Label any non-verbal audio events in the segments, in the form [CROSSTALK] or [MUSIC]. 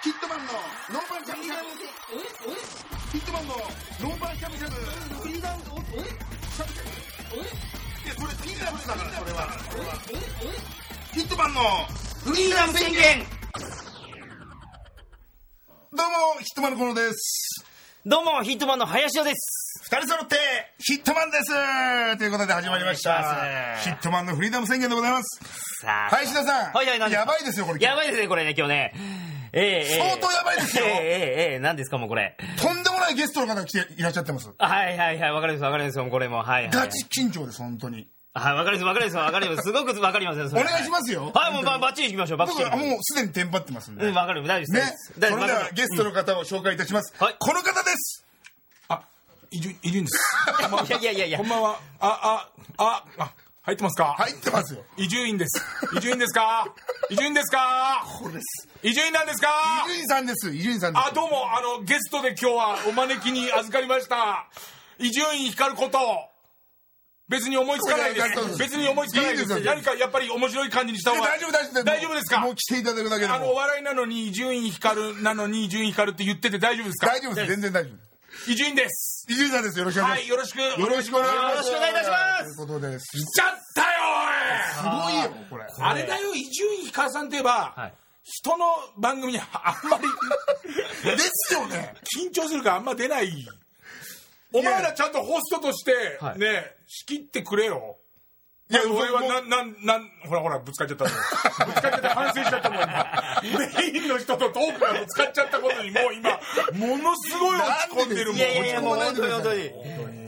ヒットマンのノーパンしゃぶしゃぶヒットマンのノーパンしゃぶしゃぶフリーダムしゃぶしゃぶいやこれフリーダムだからそれはヒットマンのフリーダム宣言どうもヒットマンのコロですどうも、ヒットマンの林尾です。二人揃ってヒットマンですということで始まりましたヒットマンのフリーダム宣言でございますさあ。林田さん、はいはい、やばいですよこれやばいですね、これね、今日ね。ええええ。相当やばいですよ。ええええええ。何ですか、もうこれ。とんでもないゲストの方が来ていらっしゃってます。あはいはいはい、わかります、わかりますよ、もうこれも。はいはい。ガチ緊張です本当に。はい、わかります、わかります、わかります。すごくわかりますよ、それ。お願いしますよ。はい、もうばばっちり行きましょう、ばっち僕り。はもうすでにテンパってますんで。うん、わかる、大丈夫ね。です。それで大丈夫はゲストの方を紹介いたします、はい。この方です。あ、伊集伊集院です。[LAUGHS] いやいやいやいや。こん。ばんは。あ、あ、あ、あ、入ってますか？入ってますよ伊集院です。伊集院ですか？伊集院ですか？これです伊集院なんですか？伊集院さんです伊集院さんですあ、どうも、あの、ゲストで今日はお招きに預かりました。伊集院光ること。別に思いつかないです。別に思いつかないです。何かやっぱり面白い感じにした方が。大丈夫大丈夫大丈夫ですか？もう来ていただくだけであの、おも笑いなのに伊集院光るなのに伊集院光るって言ってて大丈夫ですか？大丈夫です全然大丈夫伊集院です。伊集院さんですよろしくお願いはい、しよろしく。ます、よろしくお願いしますよろしくお願いしますということです来ちゃったよおいすごいよこれあれだよ、伊集院光さんといえば、はい。人の番組にあんまり [LAUGHS] ですよね緊張するからあんま出ない。お前らちゃんとホストとして、はいね、仕切ってくれよ。いや俺はなん、なん、なん、ほらほら、ぶつかっちゃった。ぶつかっちゃって反省しちゃったもん、今。メインの人とトークがぶつかっちゃったことに、もう今、ものすごい落ち込んでるもん。いやいやいや、もう落ち込ま本当に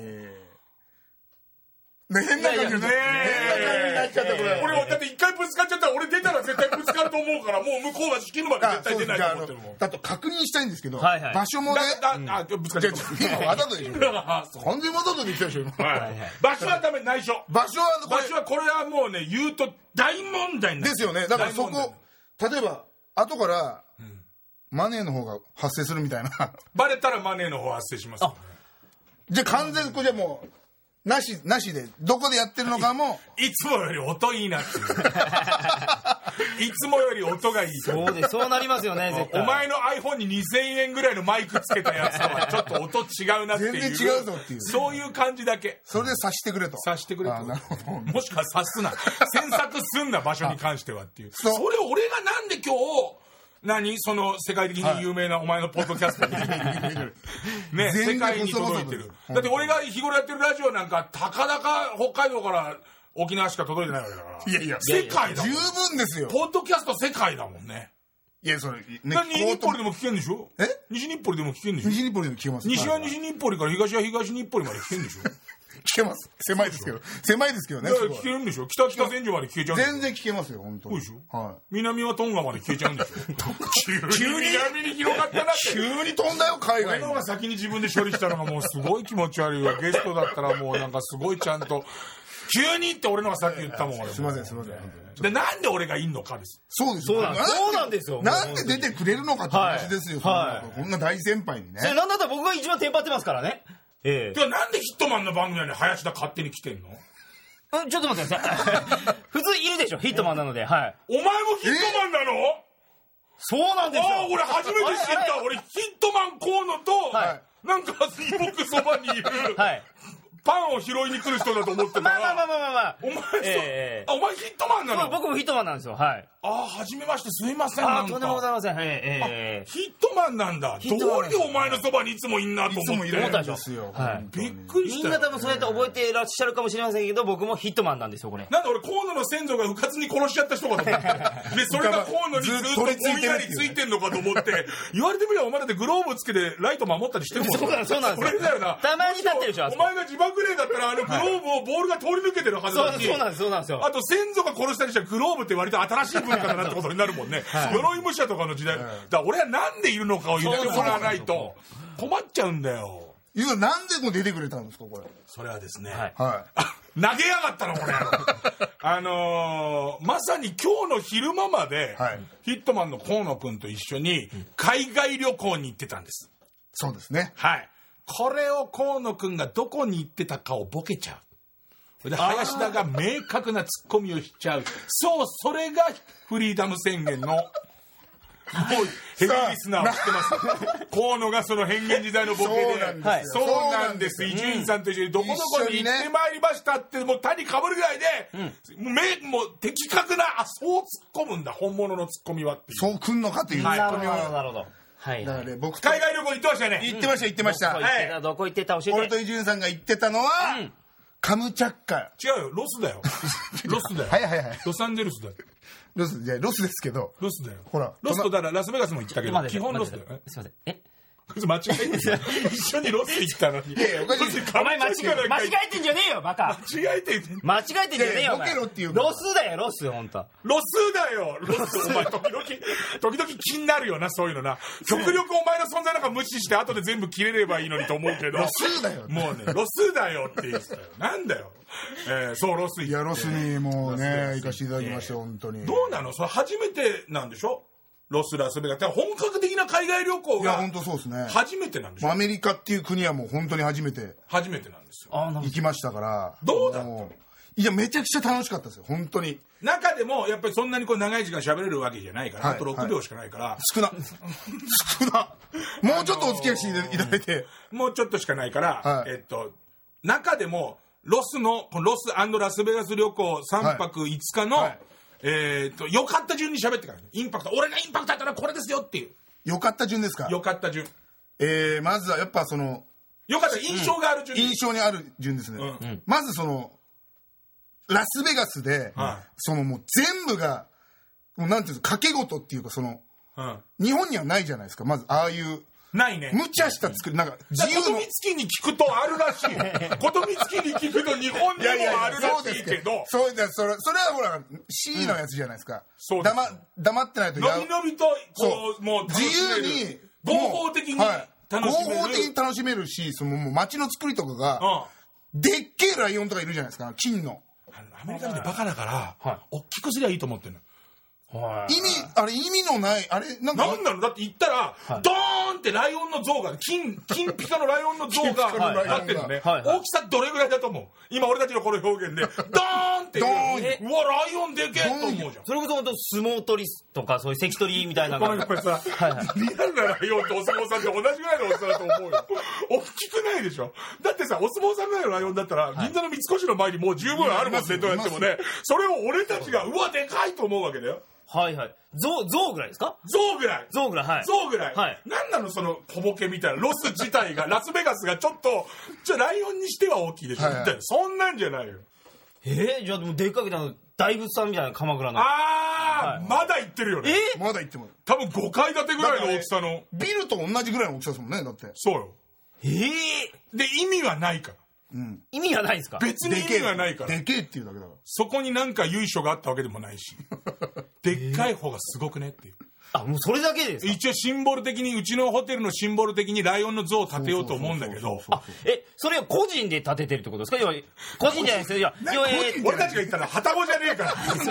ないでください本当に。ね変な感じになっねちゃったこれ。俺はだって一回ぶつかっちゃったら俺出たら絶対ぶつかると思うからもう向こうは仕切るまで絶対出ないと思ってるもん。だと確認したいんですけど、はいはい。場所もね。だだあぶつかっちゃった。今わざとでしょ。[LAUGHS] 完全わざとできたでしょ今。はい場所はダメ内緒。場所はこ場所はこれはもうね言うと大問題になる。ですよね。だからそこ例えば後から、マネーの方が発生するみたいな。バレたらマネーの方発生しますよね。じゃあ完全にこれじゃもうなしなしでどこでやってるのかも。[LAUGHS] いつもより音いいなっていう。[LAUGHS] いつもより音がいいそうです、そうなりますよね、絶対。お前の iPhone に2000円ぐらいのマイクつけたやつとはちょっと音違うなっていう。全然違うぞっていう。そういう感じだけ。それで察してくれと。察してくれと。あなるほど。もしくは察すな。詮索すんな場所に関してはっていう。それを俺がなんで今日何？その世界的に有名なお前のポッドキャスト。に、[LAUGHS] ね、世界に届いてる。だって俺が日頃やってるラジオなんかたかだか北海道から沖縄しか届いてないわけだから。いやいや。世界だも十ん分ですよ。ポッドキャスト世界だもんね。いやそれ、ね、西日暮里でも聞けんでしょ？え？西日暮里でも聞けんでしょ？西日暮里でも聞けます。西ははい。西日暮里から東は東日暮里まで聞けんでしょ？聞けます。狭いですけど。狭いですけどね聞けるんでしょ？北北千住まで聞けちゃう全然聞けますよ本当に。そうでしょ？はい。南はトンガまで消えちゃうんでしょ？[LAUGHS] 急に。南に。広がったなって急に飛んだよ海外に。俺の方が先に自分で処理したのがもうすごい気持ち悪いわ。ゲストだったらもうなんかすごいちゃんと。急にって俺のがさっき言ったもん俺すいませんすいません。でなんで俺がいんのかです。そうです。そうなんそうなんですよなんで出てくれるのかって話ですよ、はい。そんなこんな大先輩にね。それなんだったら僕が一番テンパってますからね。ええでなんでヒットマンの番組なのに林田勝手に来てんの？うんちょっと待ってください。[LAUGHS] 普通いるでしょ、ヒットマンなので。はい。お前もヒットマンなの？そうなんですよ。ああ俺初めて知った俺ヒットマン河野と、はなんか僕そばにいる、はい。パンを拾いに来る人だと思ってたら、[LAUGHS] まあまあまあまあまあまあ。お前そう、ええあお前ヒットマンなの？僕もヒットマンなんですよ。はい。ああ、はじめまして、すいません。あとんでもございません。ええええヒットマンなんだ。どうりでお前のそばにいつもいんなと思って？いつもいるんですよ、はいびっくりしたよ。みんな多分そうやって覚えていらっしゃるかもしれませんけど、僕もヒットマンなんですよ、これ。なんで俺、河野の先祖がうかつに殺しちゃった人かと思って。[LAUGHS] で、それが河野にずっとぼんやりついてんのかと思って、言われてみればお前だってグローブつけてライト守ったりしてるもん。そうなんそうなんですそれだよな。たまに立ってるでしょお前が自爆霊だったら、あのグローブをボールが通り抜けてるはずだし。そうそうなんです、そうなんですよ。あと先祖が殺したりしたらグローブって割と新しい文化だなってことになるもんね。鎧武者とかの時代。だから俺はなんでいるのかを言ってもらわないと困っちゃうんだよ。いやなんでも出てくれたんですかこれそれはですね。はいはあ [LAUGHS] 投げやがったのこれ [LAUGHS] あのーまさに今日の昼間まで、はいヒットマンの河野君と一緒に海外旅行に行ってたんですいそうですねはいこれを河野君がどこに行ってたかをボケちゃう。で林田が明確なツッコミをしちゃう。そうそれがフリーダム宣言のもうヘビーリスナーは知ってます。[LAUGHS] 河野がその変幻時代のボケで。そうなんです伊集院さんと一緒にどこどこに行ってまいりましたってもう谷かぶるぐらいで、もう目もう的確なあそう突っ込むんだ本物のツッコミはっていう。そうくんのかっていう。なるほどツッコミをなるほどはいだはい。からね僕と海外旅行行ってましたよね。行ってました行ってました。どこ行ってた？どこ行ってた？教えて。俺と伊集院さんが言ってたのは、カムチャッカ違うよロスだよ。[LAUGHS] ロスだよ。はいはいはい。ロサンゼルスだよ。ロスじゃあロスですけどロスだよ。ほらロスとだからラスベガスも行ったけど基本ロスだよすいません。え？間違えてる [LAUGHS] 一緒にロス行ったのに。いやいやおかしい。お前間違え間違間違えてんじゃねえよバカ。間違えてる間違えてんじゃねえよ。お前いやいやボケろっていうロスだよロス本当ロスだよ。ロスお前時々時々気になるよなそういうのな。極力お前の存在なんか無視して後で全部切れればいいのにと思うけど。ロスだよ。もうねロスだよって言ってたよ。なんだよ、えーそうロス行って。いやロスにもうね行かせていただきました本当に。どうなの？それ初めてなんでしょ？ロスラスベガス。本格的な海外旅行がいや本当そうですね。初めてなんでしょアメリカっていう国はもう本当に初めて。初めてなんですよ。行きましたから。どうだった？もいやめちゃくちゃ楽しかったですよ本当に。中でもやっぱりそんなにこう長い時間喋れるわけじゃないから、はいあと6秒しかないから、少な。少な。もうちょっとお付き合いしていただいて。もうちょっとしかないから、はい。えっと中でもロスのこのロスラスベガス旅行3泊5日の、はいえっと良かった順に喋ってからね。インパクト。俺がインパクトあったらこれですよっていう。よかった順ですか？良かった順。えーまずはやっぱその良かった。印象がある順。に、印象にある順ですね、うん。まずそのラスベガスで、はい。そのもう全部がもうなんていうんですか掛け事っていうかそのうん。日本にはないじゃないですか。まずああいうないね。無茶した作りなんか自由の琴光月に聞くとあるらしい。琴光月に聞くと日本にもあるらしいけど。そうです。それそれはほら C のやつじゃないですか、そうです。黙黙ってないとやのびのびとこう。もう楽自由に合法的に楽しめる、合法的に楽しめるしそのもう街の作りとかが、うん。でっけえライオンとかいるじゃないですか金の。アメリカ人バカだから、はい。大きくすりゃいいと思ってんの。はい意味あれ意味のないあれなんかなんなのだって言ったら、はい。ドーンってライオンの像が金金ピカのライオンの像がなってるのね、はいはい。大きさどれぐらいだと思う？今俺たちのこの表現で。ドーンって。ドーン。えうわライオンでけえと思うじゃん。それこそ本当相撲取りとかそういう関取りみたいなの。が [LAUGHS] このやっぱりさ、リアルなライオンとお相撲さんって同じぐらいの大きさだと思うよ。大きくないでしょ？だってさ、お相撲さんぐらいのライオンだったら、銀座の三越の前にもう十分あるもんね、どうやってもね。それを俺たちが、うわ、でかいと思うわけだよ。はいはい象象ぐらいですか？象ぐらい。象ぐらいはい象ぐらい。はいなんなのその小ボケみたいな。ロス自体が、ラスベガスがちょっと、じゃライオンにしては大きいでしょ、はいはいそんなんじゃないよ。えー、じゃあでもでっかくてあの大仏さんみたいな鎌倉のあー、はいまだ言ってるよね。えまだ言っても多分5階建てぐらいの大きさの。ビルと同じぐらいの大きさですもんねだってそうよ。えー、で、意味はないから。意味がないんですか？別に意味がないから。でけえっていうだけだからそこになんか由緒があったわけでもないし、[LAUGHS] でっかい方がすごくねっていう。あもうそれだけでですか？一応シンボル的に、うちのホテルのシンボル的にライオンの像を建てようと思うんだけど、あえそれを個人で建ててるってことですか？要は個人じゃないですよ。い。や俺たちが言ったら旗子じゃねえから。ねす。い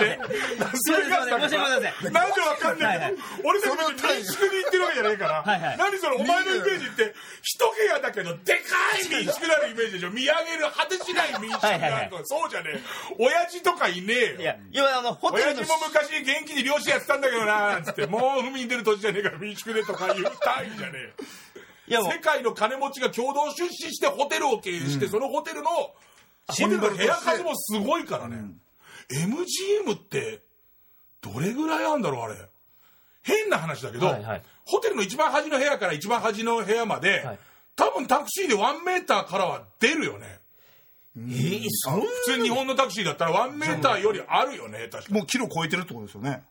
ませんす。いません申し訳ございませんなんでわかんないけはいど、俺たち別に民宿に行ってるわけじゃねえから、はいはい。何それ、お前のイメージって、一部屋だけど、でかい民宿なるイメージでしょ。見上げる果てしない民宿はいはいはい。があるそうじゃねえ。親父とかいねえよ。いや要はあのホテルの親父も昔元気に漁師やってたんだけどなつって。もう海に出る土地じゃねえから民宿でとか言いたいんじゃねえいやもう。世界の金持ちが共同出資してホテルを経営して、そのホテルのホテルの部屋数もすごいからね、MGM ってどれぐらいあるんだろうあれ。変な話だけど、はいはい。ホテルの一番端の部屋から一番端の部屋まで、はい。多分タクシーで1メーターからは出るよね。えー、普通日本のタクシーだったら1メーターよりあるよね確かもうキロ超えてるってことですよね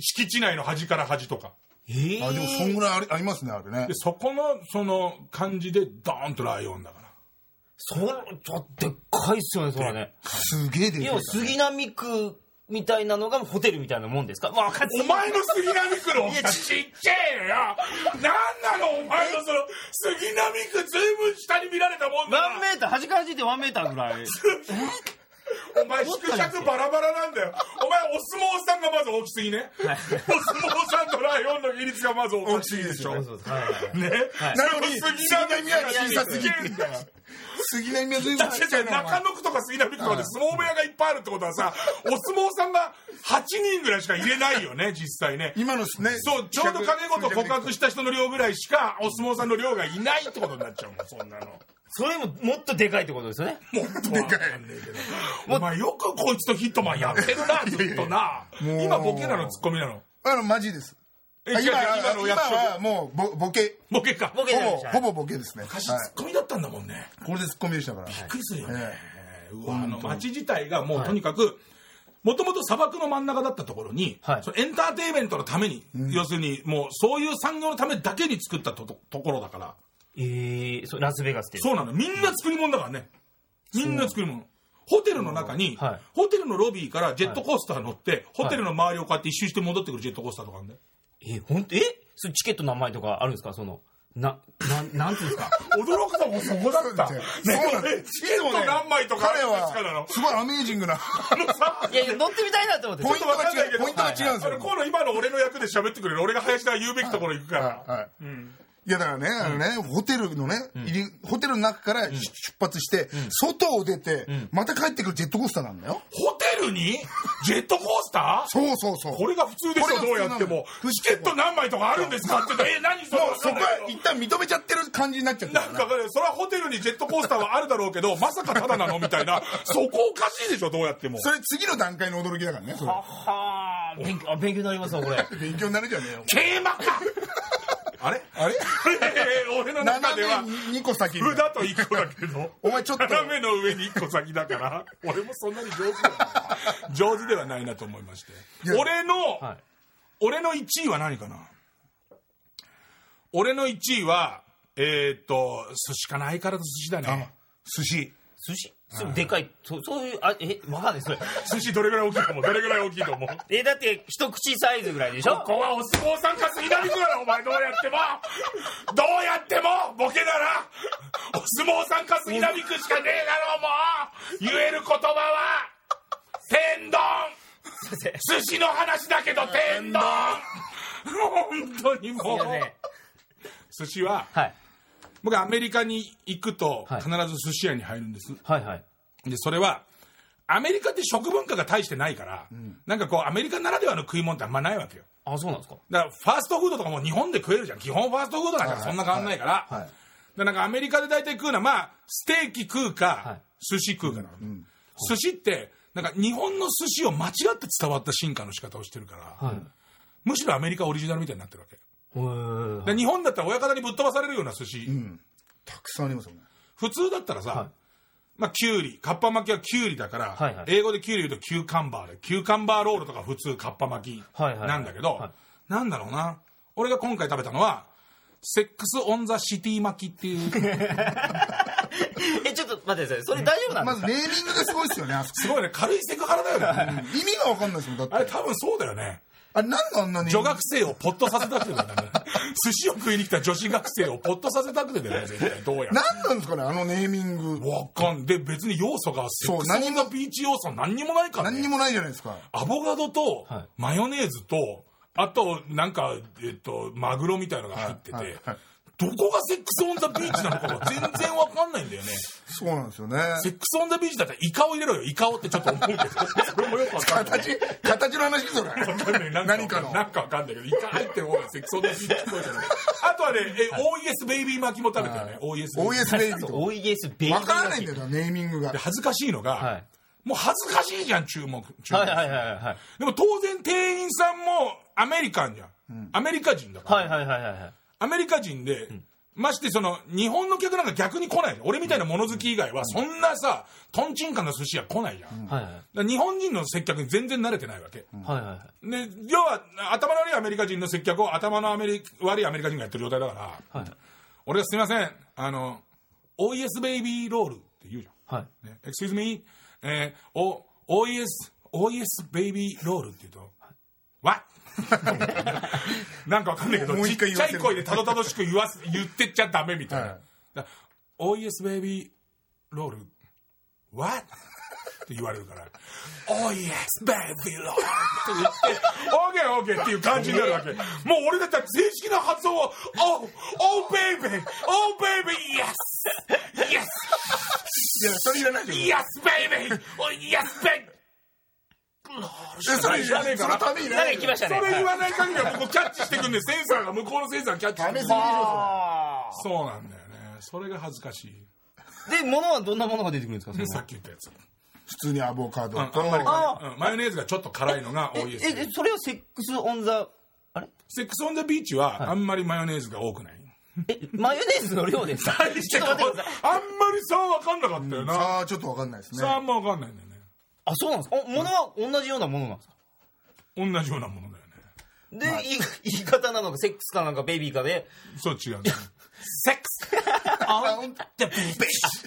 敷地内の端から端とか。えー、あでもそんぐらいありありますねあれね。でそこのその感じでドーンとライオンだから。それちょっとでっかいっすよねそれはね。すげえでけえ要は杉並区みたいなのがホテルみたいなもんですか？まあ分かんお前の杉並区のちっちゃいのよ。なんなのお前のその杉並区ずいぶん下に見られたもんだ。なワンメーター？端から端でワンメーターぐらい [LAUGHS] お前縮尺バラバラなんだよ。お前お相撲さんがまず大きすぎね。お相撲さんとライオンの比率がまず大きすぎでしょ。ねはいはいね、はい。なのに杉並区が小さすぎて。んだよ杉並は随分だってさ中野区とか杉並区とかで相撲部屋がいっぱいあるってことはさ、お相撲さんが8人ぐらいしか入れないよね、[LAUGHS] 実際ね。今のねそう、ちょうど金子と告白した人の量ぐらいしか、お相撲さんの量がいないってことになっちゃうもん、そんなの。それももっとでかいってことですよね。もっとでかい。お前よくこいつとヒットマンやってるな、ずっとな。今ボケなの、ツッコミなの。あのマジです今今のはもうボボケ。ボケか。ボケほぼほぼボケですね。昔はいツッコミだったんだもんね。これでツッコミでしたから。びっくりするよね。え。うわ、あの街自体がもうとにかく、もともと砂漠の真ん中だったところに、はい。そのエンターテインメントのために、要するにもうそういう産業のためだけに作ったととところだから、ええそうラスベガスっていう。そうなの。みんな作り物だからね。みんな作り物。ホテルの中に、はい。ホテルのロビーからジェットコースター乗って、ホテルの周りをこうやって一周して戻ってくるジェットコースターとかあるんだよ。え、ほんと、え？それチケットの名前とかあるんですか？その、な、なん、なんていうんですか？[LAUGHS] 驚くのもそこだった。ね。そうなんです。チケット何枚とかあ彼るんですか？らのは。すごいアメージングな。あのさ、いやいや、乗ってみたいなと思って。ポイントがわかんないけど。違うポイントが違うんですよ。あの、河野今の俺の役で喋ってくれる。俺が林田が言うべきところ行くから。はいはいいやだからね、あのね、ホテルのね、入りホテルの中から出発して、外を出て、また帰ってくるジェットコースターなんだよ。ホテルに？[LAUGHS] ジェットコースター？そうそうそう。これが普通でしょ、どうやっても。チケット何枚とかあるんですか？って言ったら、え、何それ？そこは一旦認めちゃってる感じになっちゃってるなんかね、それはホテルにジェットコースターはあるだろうけど、[LAUGHS] まさかただなのみたいな、そこおかしいでしょ、どうやっても。それ次の段階の驚きだからね。それははー。勉強、あ、勉強になりますわ、これ。勉強になるじゃねえよ。桂馬かあれ？あれ？[LAUGHS] 俺の中では斜、めに2個先に。歩だと1個だけど、お前ちょっと。斜めの上に1個先だから、[LAUGHS] 俺もそんなに上手ではない。上手ではないなと思いまして。俺の、はい。俺の1位は何かな？俺の1位は、えーっと、寿司かな？相変わらず寿司だね。寿司。寿司？それでかい、そそういう、あ、え、わかんない、それ。[LAUGHS] 寿司どれぐらい大きいと思うどれぐらい大きいと思う？え、だって、一口サイズぐらいでしょ？ここはお相撲さんか杉並区だろ、お前どうやっても。どうやってもボケなら、お相撲さんか杉並区しかねえだろ、もう。言える言葉は、天丼。寿司の話だけど天丼。[LAUGHS] 本当にもう。すいません。寿司ははい。僕アメリカに行くとはい。必ず寿司屋に入るんです、はいはい。でそれはアメリカって食文化が大してないから、なんかこうアメリカならではの食い物ってあんまないわけよ。あ、そうなんですか？だからファーストフードとかも日本で食えるじゃん。基本ファーストフードだからそんな変わんないから、はい。はい。でなんかアメリカで大体食うのはまあステーキ食うか、はい。寿司食うかな、寿司ってなんか日本の寿司を間違って伝わった進化の仕方をしてるから、はい。むしろアメリカオリジナルみたいになってるわけで日本だったら親方にぶっ飛ばされるような寿司、うん。たくさんありますよね。普通だったらさ、はいまあ、キュウリ、カッパ巻きはキュウリだから、はいはい英語でキュウリ言うと cucumber で、 cucumber roll とか普通カッパ巻きはいはいはいなんだけど、はいなんだろうな。俺が今回食べたのは、セックス・オン・ザ・シティ巻きっていう、[LAUGHS] え、ちょっと待ってください。それ大丈夫なんでか？ますずネーミングがすごいですよね、あそこすごいね、軽いセクハラだよね。意味がわかんないですもん、だって。あれ多分そうだよね。あれ、なんであんなに？女学生をポッとさせたくてだよね。[LAUGHS] 寿司を食いに来た女子学生をポッとさせたくてだよね、[LAUGHS] 絶対。どうやら。なんなんですかね、あのネーミング。わかんで別に要素がセックス・オン・ザ・ビーチ要素何にもないからね何にもないじゃないですか。アボカドとはいマヨネーズと、あと、なんか、えっと、マグロみたいなのが入ってて、はいはいどこがセックスオンザビーチなのかが全然わかんないんだよね。そうなんですよね。セックスオンザビーチだったらイカを入れろよ、イカをってちょっと思うけど、それもよくわかんない。形、形の話そかんない。なんか何かの。なんかわかんないけど、イカ入ってる方がセックスオンザビーチっぽいじゃない。あとはね、え、OES ベイビー巻きも食べたよね。OES ベイビー。OES ベイビーわからないんだよな、ネーミングがで。恥ずかしいのが、はいもう恥ずかしいじゃん、注目。注目はいはいはいはい。でも当然店員さんもアメリカンじゃん。アメリカ人だから。はいはいはいはいはい。アメリカ人で、ましてその日本の客なんか逆に来ない。俺みたいな物好き以外はそんなさとんちんかんな寿司屋来ないじゃん、はいはい。ら日本人の接客に全然慣れてないわけ、はいはいはい。で要は頭の悪いアメリカ人の接客を頭のアメリ悪いアメリカ人がやってる状態だから、はい。俺がすいませんあの OES ベイビーロールって言うじゃん。はい。ね、Excuse me、えー、お OES、OES ベイビーロールって言うと、What? [LAUGHS] なんかわかんないけど、ちっちゃい声でたどたどしく言わす [LAUGHS] 言ってっちゃダメみたいな。はいだ OES ベイビーロール、What? って言われるから、Oh yes, baby, Lord! って言って、OK, OK っていう感じになるわけ。もう俺だったら正式な発音を、Oh, oh baby, oh baby, yes, yes! [LAUGHS] やそれいらないでしょイエスそれいらねえから。そのためになんか行きましたね。それ言わない限りは向こうキャッチしてくんでセンサーが向こうのセンサーがキャッチしてくんでそうなんだよね。それが恥ずかしい。ーで物はどんなものが出てくるんですか？さっき言ったやつ。普通にアボカドと。マヨネーズがちょっと辛いのが多いですええそれはセックスオンザあれ？セックスオンザビーチはあんまりマヨネーズが多くない？えマヨネーズの量ですか？あんまり差は分かんなかったよな。さあちょっとわかんないですね。差はあんま分かんないねあそうなんですか？お物は同じようなものなんですか？同じようなものだよね。で、言い。言い方なのかセックスかなんかベイビーかで？そう違うね。セックス？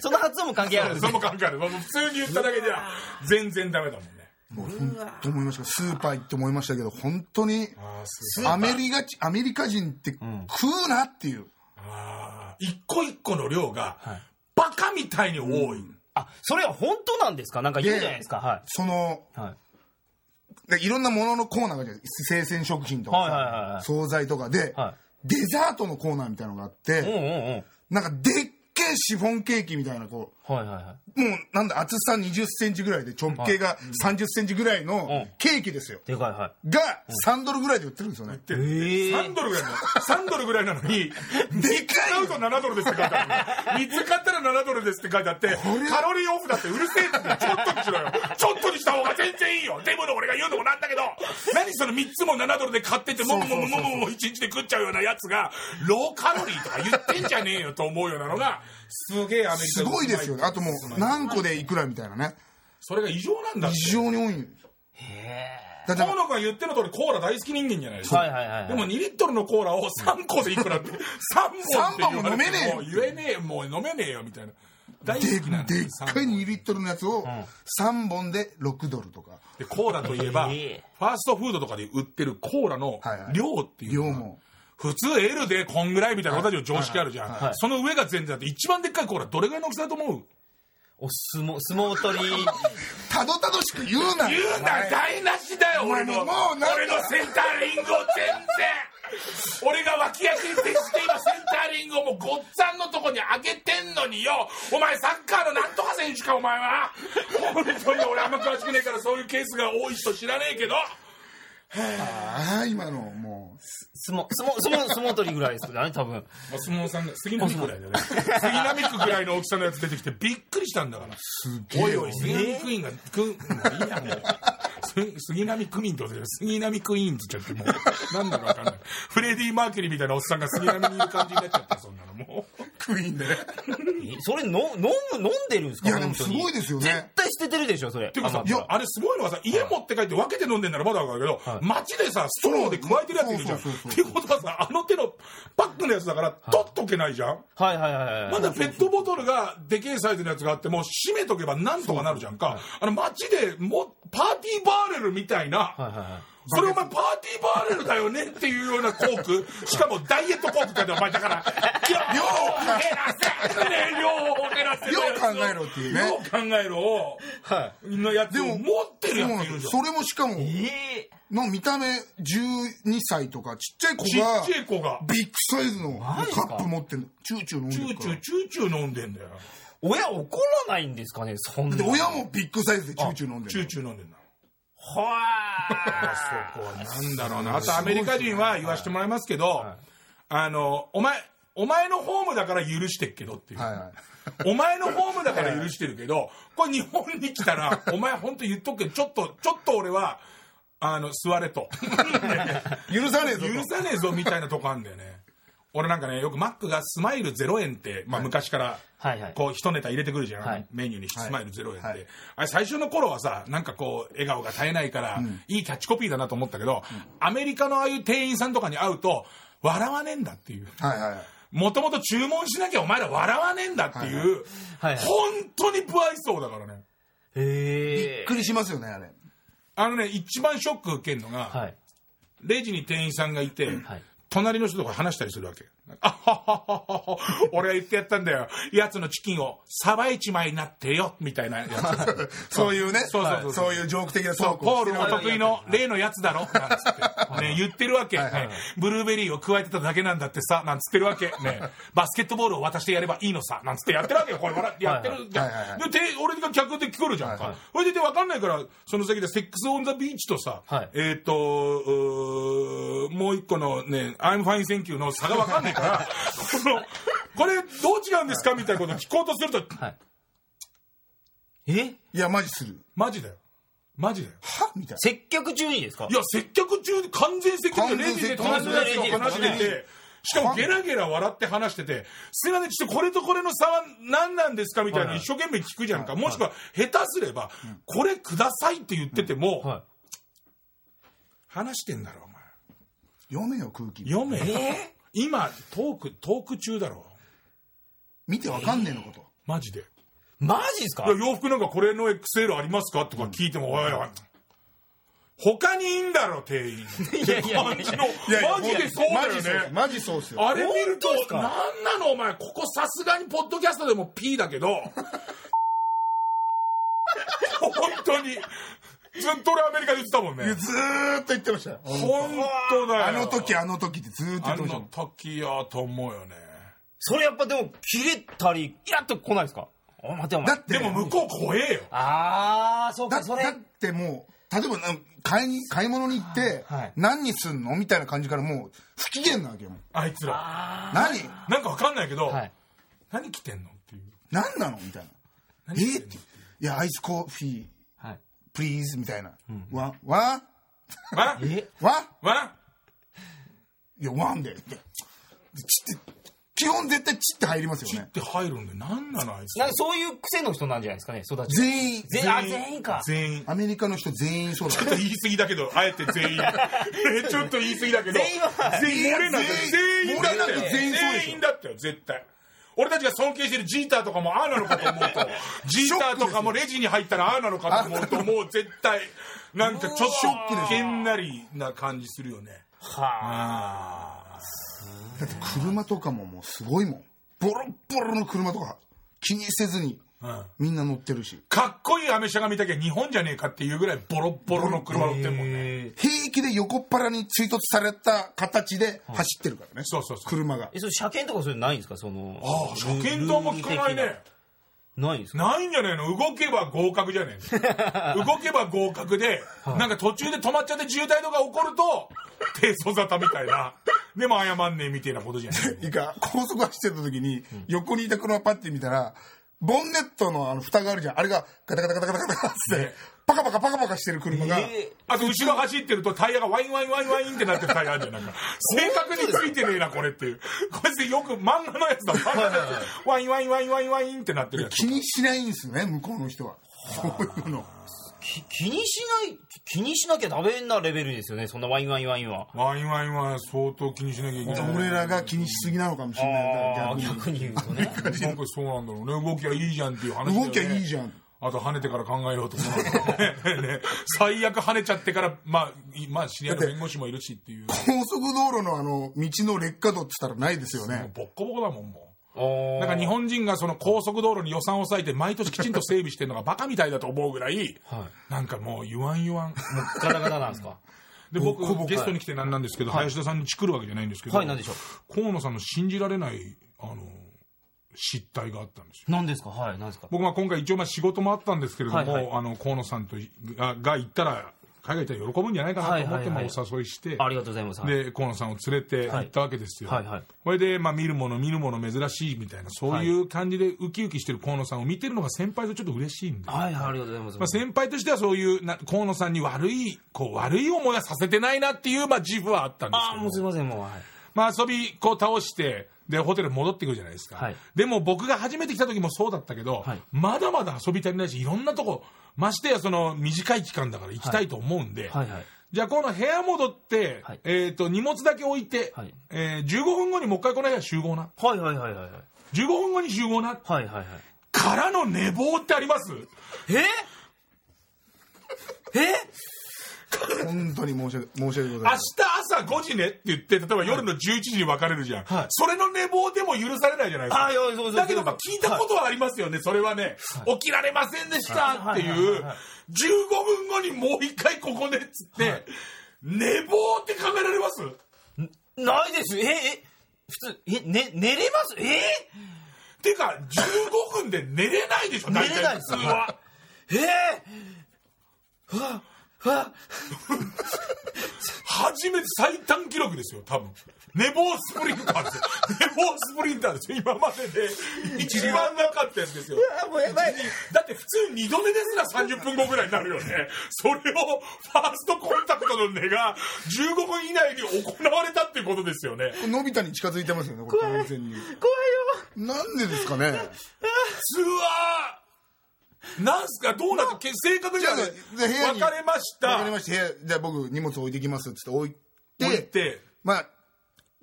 その発音も関係あるんで。すねその感覚もう普通に言っただけじゃ全然ダメだもんね。もう本当思いました。スーパー行って思いましたけど本当にあーすアメリカアメリカ人って食うなっていう、あー一個一個の量がはい。バカみたいに多い、あそれは本当なんですか？なんか言うじゃないですか。はそのいはい。でいろんなもののコーナーがあるじゃない生鮮食品とかさ、はいはいはいはい。惣菜とか。で、はデザートのコーナーみたいなのがあって、うんうんうん。なんかでっけえシフォンケーキみたいなこはいはいはうもうなんだ厚さ2 0センチぐらいで直径が3 0センチぐらいのうん。ケーキですよ、いでかいはが3ドルぐらいで売ってるんですよね、いええ3ドルぐらいなの。3ドルぐらいなのに [LAUGHS] でかい買うと7ドルですって書いてある3つ買ったら7ドルですって書いてあってカロリーオフだってうるせえって。ちょっとにしろよ。ちょっとにした方が全然いいよ。デブの俺が言うのもなんだけど。何その3つも7ドルで買っててももももももも1日で食っちゃうようなやつがローカロリーとか言ってんじゃねえよと思うようなのがすげえアメリカすごいですよね。あともう何個でいくらみたいなね。それが異常なんだって。非常に多い。へだって河野君が言ってる通りコーラ大好き人間じゃないですか、はいはいはいはい。でも2リットルのコーラを3個でいくらって3本も飲めねえよ。もう言えねえよもう飲めねえよみたいな。大好できなんだよでっかい2リットルのやつを3本。で6ドルとか。でコーラといえば、ファーストフードとかで売ってるコーラのはいはい。量っていうのが量も普通 L でこんぐらいみたいな私の常識あるじゃん、はい。その上が全然あって一番でっかいコーラどれぐらいの大きさだと思うお相撲相撲取り。たどたどしく言うな言うな台無しだよ。俺の俺のセンターリングを全然。俺が脇役に徹して今センターリングをもうごっつぁんのとこに上げてんのによ。お前サッカーのなんとか選手かお前は。本当に俺あんま詳しくねえからそういうケースが多い人知らねえけど。ああ今のも相撲相撲相撲相撲取りぐらいですかね多分。お相撲さんが杉並区ぐらいだよね。杉並区ぐらいの大きさのやつ出てきてびっくりしたんだから。おいおい杉並区員がくもういいやもう。す杉並区民と杉並区員っつっちゃってもうなんだかわかんない。フレディ・マーキュリーみたいなおっさんが杉並にいる感じになっちゃってそんなのもう。うクイーンでね。えそれの飲む飲んでるんですか？いやでもすごいですよね。絶対捨ててるでしょそれ。ていうかさいやあれすごいのはさ家持って帰って分けて飲んでんならまだ分かるけど、はい。街でさストローで加えてるやついるじゃんっていうことはさあの手のパックのやつだから取っとけないじゃん、はいはいはいはいまだペットボトルがでけえサイズのやつがあっても閉めとけばなんとかなるじゃんか。あの街でもパーティーバーレルみたいな、はいはいはいそれお前パーティーバーレルだよねっていうようなコーク。しかもダイエットコークってお前だから量を減らせね量を減ら。[LAUGHS] せ量考えろっていうね。量考えろをはのやつを持ってるやついるじゃん。それもしかもいえの見た目12歳とかちっちゃい子ちっがちゃい子が。ビッグサイズのカップ持ってんの。チューチュー飲んチでるからューチューチューチュー飲んでんだよ。親怒らないんですかねそんな。で親もビッグサイズでチューチュー飲んでチューるチュー飲んでんだ。はそこはなんだろうな。あとアメリカ人は言わせてもらいますけど、あのお前お前のホームだから許してっけどっていう、はいはい。[LAUGHS] お前のホームだから許してるけどこれ日本に来たらお前本当言っとくけどちょっとちょっと俺はあの座れと。[LAUGHS] 許さねえぞと。許さねえぞみたいなとこあんだよね。俺なんかねよくマックがスマイル0円って、まあ、昔からはいはい。こう一ネタ入れてくるじゃん、はい。メニューにスマイル0円って、はい。あれ最初の頃はさなんかこう笑顔が絶えないから、いいキャッチコピーだなと思ったけど、アメリカのああいう店員さんとかに会うと笑わねえんだっていう。はいはい。もともと注文しなきゃお前ら笑わねえんだっていう、はいはい。本当に不愛想だからね。びへえっくりしますよねあれあのね一番ショック受けるのが、はいレジに店員さんがいて、はい隣の人とか話したりするわけ。[LAUGHS] あははははは、俺が言ってやったんだよ。やつのチキンをさばいちまいになってよ、みたいなやつ。[LAUGHS] そういうね、そうそうそうそういうジョーク的なトそう、ークをポールお得意の例のやつだろなんつって。ね、言ってるわけ。ねブルーベリーを加えてただけなんだってさ、なんつってるわけ。ね、バスケットボールを渡してやればいいのさ、なんつってやってるわけよ。これ、笑やってるじゃん。で、て俺が客で聞こえるじゃんか。それでわかんないから、その先でセックスオンザビーチとさはい、えっと、もう一個のね、I'm fine thank you の差がわかんないから、[LAUGHS] この、これどう違うんですかみたいなことを聞こうとすると、はい。え？いや、マジする。マジだよ。マジだよ。は？みたい接客中にですか？いや、接客中で完全接客でレジで隣のやつと話してて、しかもゲラゲラ笑って話してて、すいません、ちょっとこれとこれの差は何なんですかみたいな一生懸命聞くじゃんか。もしくは、下手すれば、これくださいって言ってても、は話してんだろ、お前。な。読めよ、空気。読め。今、トーク、トーク中だろ。見てわかんねえのこと。マジで。マジですか？や洋服なんかこれの XL ありますか？とか聞いても、おいおい。他にいいんだろ、店員。[LAUGHS] いやいやいや感じの。いやいやマジでそうだよね。マジそうっすよ。あれ見ると本当です、か？なんなの？お前、ここさすがにポッドキャストでも P だけど、[LAUGHS] 本当に、ずっと俺アメリカで言ってたもんね。ずーっと言ってましたよ。本当だよ。あの時、あの時ってずーっと言あってましたの時やと思うよね。それやっぱでも、切れたり、イラッと来ないですか？お待てお前。だって、でも向こう怖えよ。あー、そうか、それだだ。ってもう、例えばな買いに買い物に行って、はい何にすんのみたいな感じからもう不機嫌なわけよ。あいつら。何？なんかわかんないけど、はい。何着てんのっていう。何なのみたいな。何着てんのえーって。いや、アイスコーヒ。プリーズみたいな。わ、わ、わえ？わ？わいや、ワンで。って。でチって、基本絶対チって入りますよね。ちって入るんで、何なのあいつなんかそういう癖の人なんじゃないですかね、育ち。全員、全員、あ、全員か。全員。アメリカの人全員そうだちょっと言い過ぎだけど、あえて全員。ね [LAUGHS] ちょっと言い過ぎだけど。全員は全員なく全員だったよ。漏れなく全員そうでしょ全員だったよ、絶対。俺たちが尊敬してるジーターとかもああなのかと思うと、ジーターとかもレジに入ったらああなのかと思うと、もう絶対、なんかちょっと、げんなりな感じするよね。はあだって車とかももうすごいもん。ボロッボロの車とか気にせずにみんな乗ってるし。かっこいいアメ車が見たきゃ日本じゃねえかっていうぐらいボロッボロの車乗ってんもんね。え平気で横っ腹に追突された形で走ってるからね。そうそうそう。車が。え、それ車検とかそういうのないんですか？その。ああ、車検とあんま聞かないね。ないんですか？ないんじゃないの？動けば合格じゃねえの？[LAUGHS] 動けば合格で、なんか途中で止まっちゃって渋滞とか起こると、低層沙汰みたいな。でも謝んねえみたいなことじゃない [LAUGHS] いいか、高速走ってた時に、横にいた車パッて見たら、ボンネットのあの蓋があるじゃん。あれがガタガタガタガタガタって、パカパカパカパカしてる車が、えあと後ろ走ってるとタイヤがワインワインワインワインってなってるタイヤあるじゃん。なんか、正確についてねえな、これっていう。こいつよく漫画のやつだ。漫画のやつ。ワインワインワインワインワインってなってるやつ気。にしないんですよね、向こうの人は。そういうの。き気にしない、気にしなきゃダメなレベルですよね、そんなワインワインワインは。ワインワインは相当気にしなきゃいけない。俺らが気にしすぎなのかもしれないああ、逆に。逆に言うとね。なんかそうなんだろうね。動きはいいじゃんっていう話ね。動きはいいじゃん。あと跳ねてから考えようと思うね [LAUGHS] ね最悪跳ねちゃってから、まあ、いまあ、知り合いの弁護士もいるしっていう。高速道路のあの、道の劣化度って言ったらないですよもうね。ボッコボコだもん、もう。おなんか日本人がその高速道路に予算を割いて毎年きちんと整備してるのがバカみたいだと思うぐらい、はなんかもう言わん言わん。い。ガタガタなんですか？で、僕ゲストに来て何なんですけど、林田さんにチクるわけじゃないんですけど、はい、なんでしょ河野さんの信じられない、あの、失態があったんですよ。う。なんですか？はい、なんですか？僕は今回一応まあ仕事もあったんですけれども、はいはいあの河野さんとがが行ったら海外行ったら喜ぶんじゃないかなと思ってお誘いして、ありがとうございます。はい。で河野さんを連れて行ったわけですよ、はいはい。これで、まあ、見るもの見るもの珍しいみたいなそういう感じでウキウキしてる河野さんを見てるのが先輩とちょっと嬉しいんで、はい、はい、ありがとうございます。まあ、先輩としてはそういうな河野さんに悪いこう悪い思いはさせてないなっていう、まあ、自負はあったんですああ、もうすけどいません、もう。はい。まあ、遊びこう倒してでホテル戻ってくるじゃないですか、はい。でも僕が初めて来た時もそうだったけど、はい。まだまだ遊び足りないしいろんなとこましてやその短い期間だから行きたいと思うんで、はい、はい。じゃあこの部屋戻って、はい。えー、と荷物だけ置いて、はい。えー15分後にもう一回この部屋集合な。はい、はい、はい、はい。15分後に集合な。はい、はい、はい。からの寝坊ってあります？え？え？か [LAUGHS] 本当に申し訳申し訳ござい明ません。日朝5時ねって言って、例えば夜の11時に別れるじゃん。はい。それの寝坊でも許されないじゃないですか。あいやそうそうだけど、まあ聞いたことはありますよね、それはね。起きられませんでしたっていう、15分後にもう一回ここでっつって、寝坊って考えられます？ないです。え、え、普通、え、ね、寝れます？え？ていうか、15分で寝れないでしょ、寝れないです。普通は。えー、はあ、はあ、初めて最短記録ですよ、多分。寝坊スプリンターですよ。寝坊スプリンターですよ。今までで一番なかったやつですよ。もうやばい。だって普通二度寝ですら30分後ぐらいになるよね。それをファーストコンタクトの寝が15分以内に行われたっていうことですよね。のび太に近づいてますよねこれ完全に怖いよ。なんでですかねつわーなんすか？どうなって、け正確じゃあ部屋に。別れました。わかりました部屋じゃあ僕荷物置いてきますっつって置いて。置いて、まあ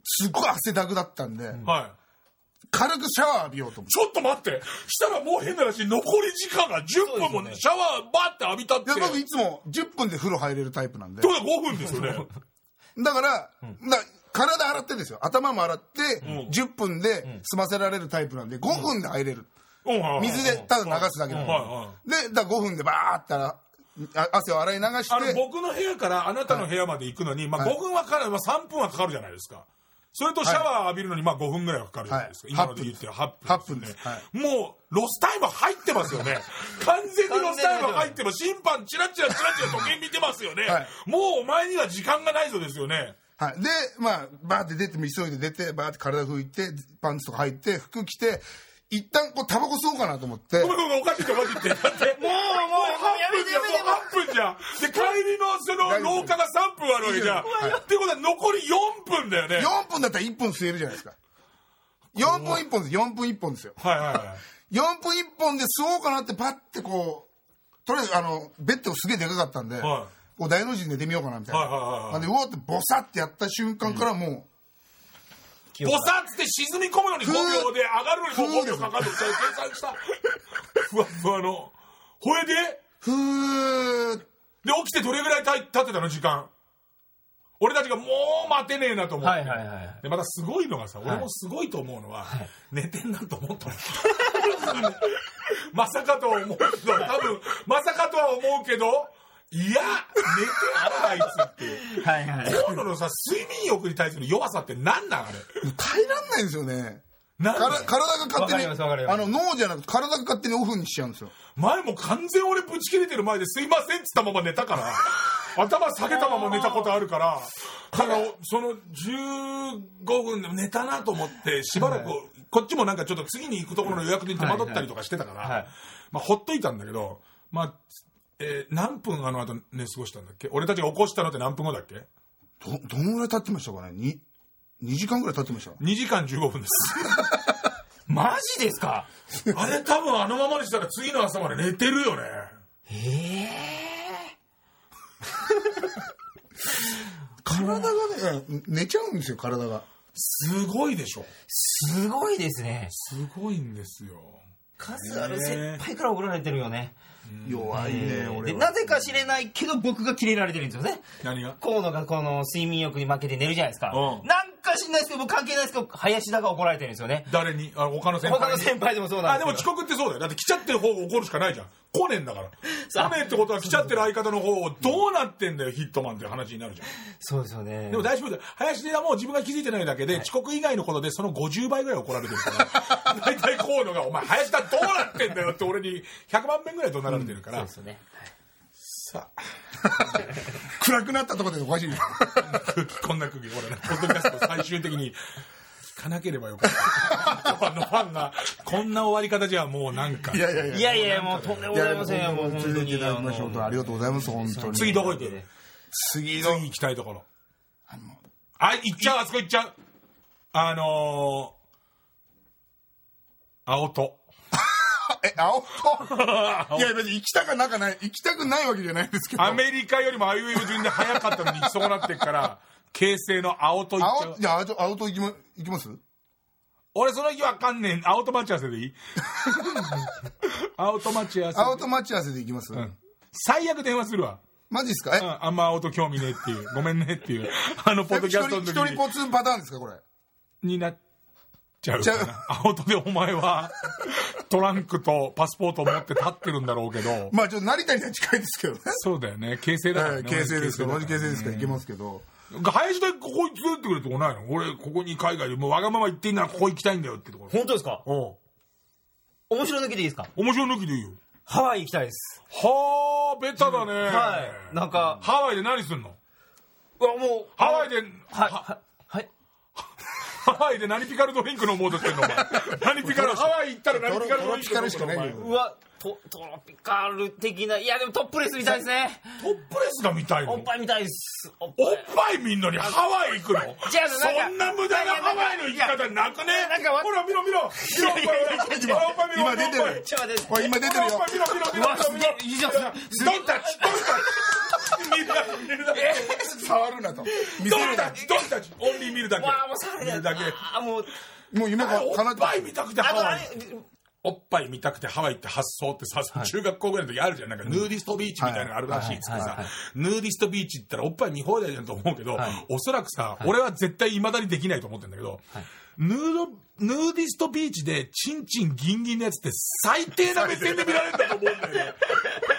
すっごい汗だくだったんで、はい。軽くシャワー浴びようと思って。ちょっと待って。したらもう変な話、残り時間が10分もねシャワーバーって浴びたって。で僕いつも10分で風呂入れるタイプなんで。ってことは5分ですよね。[LAUGHS] だから,、だ体洗ってですよ。頭も洗って、ん。10分で済ませられるタイプなんで5分で入れる、水でただ流すだけなん。で、はいはい。でだから5分でバーって汗を洗い流して。僕の部屋からあなたの部屋まで行くのに、まあ、はい。5分はかかる、まあ、3分はかかるじゃないですか。それとシャワー浴びるのにまあ5分ぐらいはかかるじゃないですか。はい。今ので言ってる8分8分です。はもう、ロスタイム入ってますよね。[LAUGHS] 完全にロスタイム入ってます。審判チラチラチラチラ時計見てますよね。はい。もうお前には時間がないぞですよね。はい、でまあバーって出て急いで出てバーって体拭いてパンツとか履いて服着て一旦こうタバコ吸おうかなと思ってごめんごめん、おかしいっておかしいって。だって、もう、もう、やめてやめて8分じゃん。で、帰りのその廊下が3分あるわけじゃん。はいってことは残り4分だよね。4分だったら1分吸えるじゃないですか4分1本です4分1本ですよはいはいはい。4分1本で吸おうかなってパッてこうとりあえずあのベッドがすげえでかかったんで、はいこう大の字に寝てみようかなみたいな、はいはいはいはいなんでうわってボサってやった瞬間からもボサッつって沈み込むのに5秒で上がるのにもう5秒かかるって計算した。ふわふわの。ほえでうふーで、起きてどれぐらいた経ってたの時間。俺たちがもう待てねえなと思って。はいはいはいで、またすごいのがさ、俺もすごいと思うのは、寝てんなと思ったの。[LAUGHS] まさかとは思うけど、多分、まさかとは思うけど、いや、寝てんなあいつって。いう。はいはい。今度のさ、睡眠欲に対する弱さって何なんあれ？耐えらんないんですよね。なんだ体が勝手にわかりますわかります。あの脳じゃなくて体が勝手にオフにしちゃうんですよ。前も完全俺ぶち切れてる前ですいませんっつったまま寝たから。[LAUGHS] 頭下げたまま寝たことあるから。だからその15分で寝たなと思ってしばらくこっちもなんかちょっと次に行くところの予約に手間取ったりとかしてたから、はい。はい。まあ、ほっといたんだけど、まあえー何分あの後寝過ごしたんだっけ？俺たちが起こしたのって何分後だっけ？どどのぐらい経ってましたかね？2, 2時間ぐらい経ってました。2時間15分です。[LAUGHS] マジですか？あれ多分あのままにしたら次の朝まで寝てるよね。え体がねうん寝ちゃうんですよ体が。すごいでしょ。すごいですね。すごいんですよ。数ある先輩から怒られてるよね。弱いね俺で、はなぜか知れないけど僕がキレられてるんですよね。何が？河野がこの睡眠欲に負けて寝るじゃないですか。うん。なんか知んないですけど、僕関係ないですけど、林田が怒られてるんですよね。誰に？あ他の先輩に。他の先輩でもそうなんあでけど。ですも遅刻ってそうだよ。だって来ちゃってる方が怒るしかないじゃん。来ねえんだから来ねえってことは来ちゃってる相方の方をどうなってんだよヒットマンっていう話になるじゃん。そうですよね。でも大丈夫だよ。林田はもう自分が気づいてないだけで、遅刻以外のことでその50倍ぐらい怒られてるから。[LAUGHS] 大体河野が「お前林田どうなってんだよ」って俺に100万遍ぐらい怒鳴られてるから、そうですよね。さあ。[LAUGHS] 暗くなったところでおかしい空気こんな空気俺ねポッドキャスト最終的に。聞かなければよかった。あのファンがこんな終わり方じゃもうなんか。いやいやいや。いやいや、もうとんでもございませんよ。もう本当に。ありがとうございます本当に。次どこ行く次の次行きたいところ。あ行っちゃうあそこ行っちゃう。あのー、青戸 [LAUGHS] え青といや別に行きたくなんかない行きたくないわけじゃないですけど。アメリカよりもあいうえお順で早かったのにそうなってっから形成の青戸行っちゃう。青じゃあ青と青と行きま行きます？俺その日わかんねえ。青戸待ち合わせでいい？[LAUGHS] 青戸待ち合わせ青と待ち合わせで行きます、ん。最悪電話するわ。マジっすか？え？うん。あんま青と興味ねえっていう。ごめんねっていう。あの、ポッドキャストの一時に人ポツンパターンですかこれ？になっちゃうちゃうかな。青とでお前は、トランクとパスポートを持って立ってるんだろうけど、まあちょっと成田には近いですけどね。そうだよね。形成だからはいね。形成ですけど、同同じじ形成ですからいけますけど。林田ここに連れてってくれるとこないの？俺、ここに海外で、もうわがまま言っていいならここ行きたいんだよってところ。本当ですか？おう面白抜きでいいですか？面白い抜きでいいよ。ハワイ行きたいです。はあ、ベタだね。はい。なんか、ハワイで何すんの？うわ、もう、ハワイで、はい、はい、はい。ハワイで何ピカルドリンク飲もうとしてんのお前。何ピカル、ハワイ行ったら何ピカルドリンク飲もうとしてんのうわ、トトロピカル的な、いやでもトップレスみたいですね。トップレスが見たいの？おっぱいみたいです。おっぱい。見んのにハワイ行くの？違うなんかそんな無駄なハワイの行き方なくね？なんかわほら見ろ見ろ。見ろ今出てるおっぱい。ちょっと待って。これ今出てるよ。おっぱい見ろ見ろ見うわ、ろ見ろ。見ろすげえ、いいじゃん、すげえ。ドンタッチドンタッチ。見るだけ見るだけ [LAUGHS] 触るなと。見せるな。 Don't touch, only 見るだけ。わあ、見るだけ。あーもう、もう夢がお叶っっぱい見たくてハワイ。れ、おっぱい見たくてハワイって発想ってさ、中学校ぐらいの時あるじゃん。なんかヌーディストビーチみたいなのがあるらしいっつってさヌーディストビーチって言ったらおっぱい見放題じゃんと思うけどはい、おそらくさ、俺は絶対未だにできないと思ってんだけど、ヌード、ヌーディストビーチでチンチンギンギンのやつって最低な目線で見られたと思うんだよね。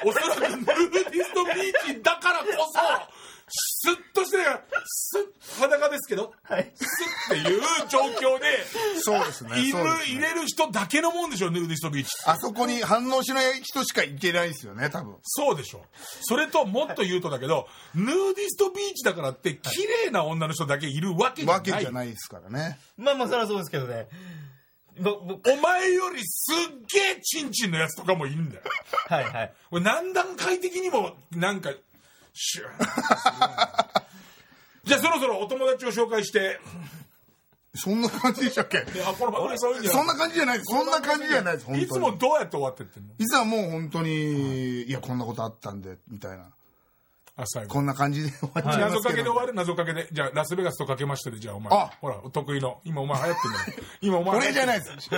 おそらくヌーディストビーチだからこそ、スッとしてるから、スッ、裸ですけど、スッっていう状況で、そうですね。入るそうですね入れる人だけのもんでしょ、ヌーディストビーチって。あそこに反応しない人しか行けないですよね、多分。そうでしょ。それともっと言うとだけど、ヌーディストビーチだからって綺麗な女の人だけいるわけじゃない。わけじゃないですからね。まあまあ、そりゃそうですけどね。ぼぼお前よりすっげえチンチンのやつとかもいるんだよ。はいはい。これ何段階的にもなんか、シュ [LAUGHS] じゃあそろそろお友達を紹介して、そんな感じでしたっけ？そんな感じじゃないです。そんな感じじゃないです。いつもどうやって終わってってんの？いつはもう本当に、いや、こんなことあったんで、みたいな。あ、最後。こんな感じで終わっちゃ謎。かけで終わる？謎かけで。じゃあ、ラスベガスとかけましてで、じゃあお前。あほら、お得意の。今お前流行ってんだよ。今お前。俺じゃないいです。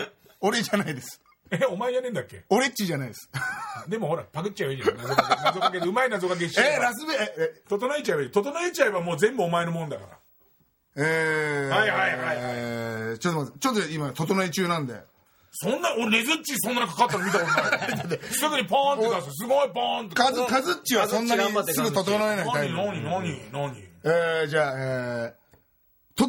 俺じゃないです。え、お前やねんだっけ？俺っちじゃないです。でもほら、パクっちゃえばいいじゃん。謎かけ。謎かけで、うまい謎かけしちゃええ、ばラスベ、え、え整えちゃえばいい。整えちゃえばもう全部お前のもんだから。えー、はいはいはいえーちょっと待って、ちょっと今、整え中なんで。そんな、俺、ねずっちそんなのかかったの見たことない。[LAUGHS] すぐにポーンって出す。すごいポーンって。カズ、カズッチはそんなにすぐ整えないタイプ。何、何、何、何？えー、じゃあ、えー、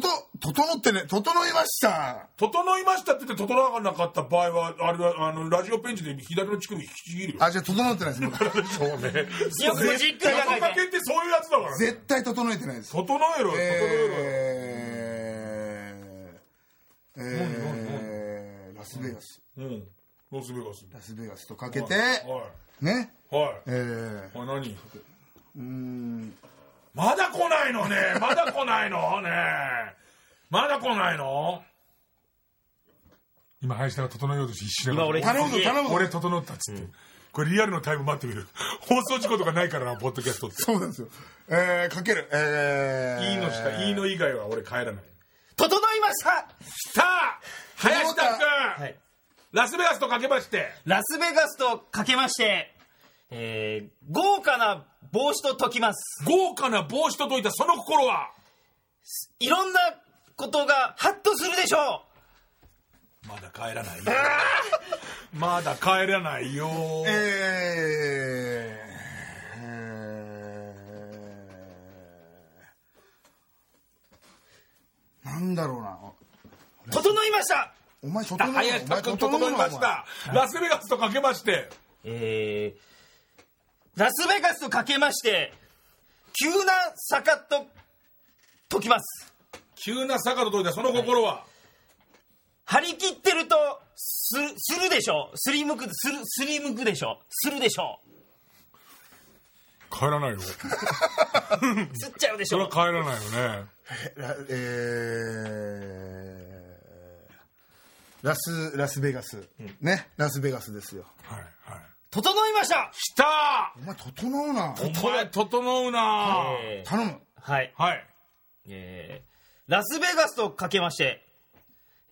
とと、整ってね、整いました。整いましたって言って整わなかった場合は、あれは、あの、ラジオペンチで左の乳首引きちぎるよ。あ、じゃあ整ってないです。僕そうね。よくじっくり考謎かえて。けってそういうやつだから。絶対整えてないです。整えろよ、整えろよ。えー、えー、ラスベガス。うん。ロスベガス。ラスベガスとかけて、はね。い。はい。えー、あ、何？うーん、まだ来ないのね。まだ来ないの？ねまだ来ないの？今、林田が整えようとして必死な今俺、頼むぞ、頼むぞ。俺整ったっつって。これリアルのタイム待ってみる。放送事故とかないからな、ポッドキャストって。そうなんですよ。えー、かける。えー、いいのしか、いいの以外は俺帰らない。整いましたさあ林田君、はい。ラスベガスとかけまして、ラスベガスとかけまして、えー、豪華な帽子と解きます。豪華な帽子と解いたその心は、いろんなことがハッとするでしょまだ帰らないよ。[LAUGHS] まだ帰らないよ。えー、えー、なんだろうな。う。整いましたお前整いました。ラスベガスとかけまして、えー、ラスベガスとかけまして、急な坂と解きます。急な坂と解いたその心は、張り切ってると、す、するでしょすりむく、する、すりむくでしょするでしょ帰らないよ。[LAUGHS] すっちゃうでしょそれは帰らないよね。ラえー、ラス、ラスベガス。ね、ラスベガスですよ。はい、はい。整いました来たお前整うな。お前、整うなえー頼む。はい。はい。えー、ラスベガスとかけまして、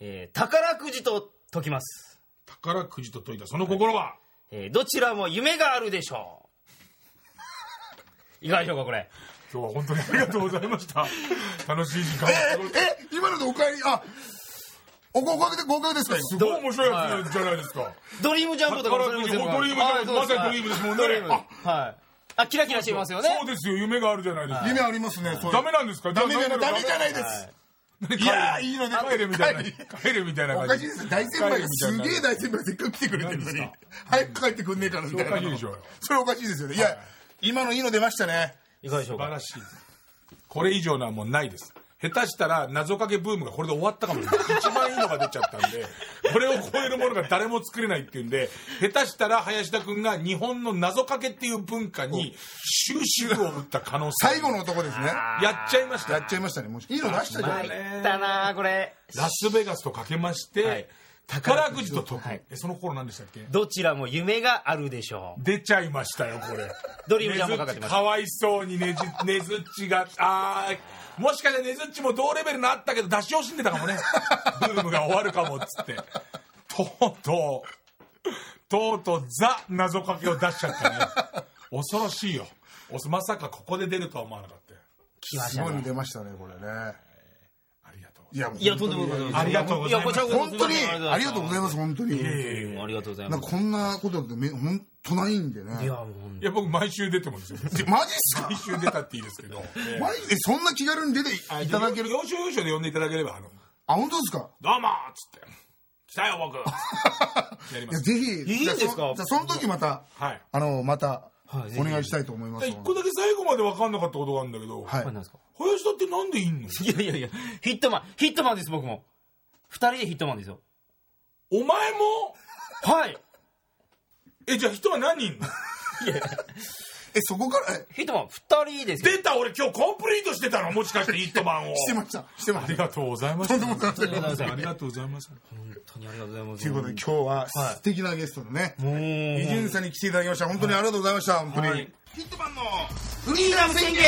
えー、宝くじと解きます。宝くじと解いたその心は、えー、どちらも夢があるでしょ [LAUGHS] いかがでしょうか、これ。今日は本当にありがとうございました。楽しい時間をえ。え今のでお帰りあお合格で合格ですか今。すごい面白いやつじゃないですか。ドリームジャンプとかもそれも全部宝くじドリームジャンまさにドリームですもんね。はい。あ、キラキラしてますよね。そうですよ、夢があるじゃないですか。夢ありますねダメなんですか？ダメじゃないじゃあダメじゃない。ですいいやーいいのね。帰れみたいな。帰帰れみたいな感じ。おかしいです。大先輩がすげえ大先輩せっかく来てくれてるのに。早く帰ってくんねえからみたいな。それおかしいでしょうよ。それおかしいですよね。いや今のいいの出ましたね。いかがでしょうか？素晴らしい。これ以上のはもうないです。下手したら謎かけブームがこれで終わったかもしれない。一番いいのが出ちゃったんで、これを超えるものが誰も作れないっていうんで、下手したら林田君が日本の謎かけっていう文化に終止符を打った可能性。最後の男ですね。やっちゃいました。やっちゃいましたね。もういいの出したじゃん参ったなあこれ。ラスベガスとかけまして、はい。宝くじと解く、はい。えその頃何でしたっけ？どちらも夢があるでしょう。出ちゃいましたよこれ。ドリームジャンプかかってまかわいそうにねじねずっちがあーもしかしてねずっちも同レベルのあったけど出し惜しんでたかもねブームが終わるかもっつって。とうとうとうとうザ謎かけを出しちゃったね。恐ろしいよ。おまさかここで出るとは思わなかったよ。来ます。ごいの出ましたねこれねいやいや、とんでもございません。ありがとうございます。やこちらこそ。本当にありがとうございます本当に。うんありがとうございます。こんなことってめ本当ないんでいねや、もう。いや僕毎週出てもですよ。でマジっすか？毎週出たっていいですけど、え [LAUGHS] マジ？でそんな気軽に出ていただける？要所要所で呼んでいただければあの。あ本当ですか？どうもっつって。来たよ僕。[LAUGHS] やります。いやぜひ。いいんですか？じゃその時またはい。あのまたはいお願いしたいと思います。一個だけ最後まで分かんなかったことがあるんだけど、はい。林田ってなんでいんの？いやいやいや、ヒットマン、ヒットマンです、僕も。二人でヒットマンですよ。お前も？はい。えじゃあ人は何人？いんのえそこから？え？ヒットマン二人ですよ。出た俺今日コンプリートしてたの？もしかしてヒットマンを。してました。してまありしたがとうございましたありがとうございます。本当にありがとうございます。ということで今日は素敵なゲストのねもう、伊集院さんに来ていただきました。本当にありがとうございました本当に。はい。ヒットマンのフリーダム宣言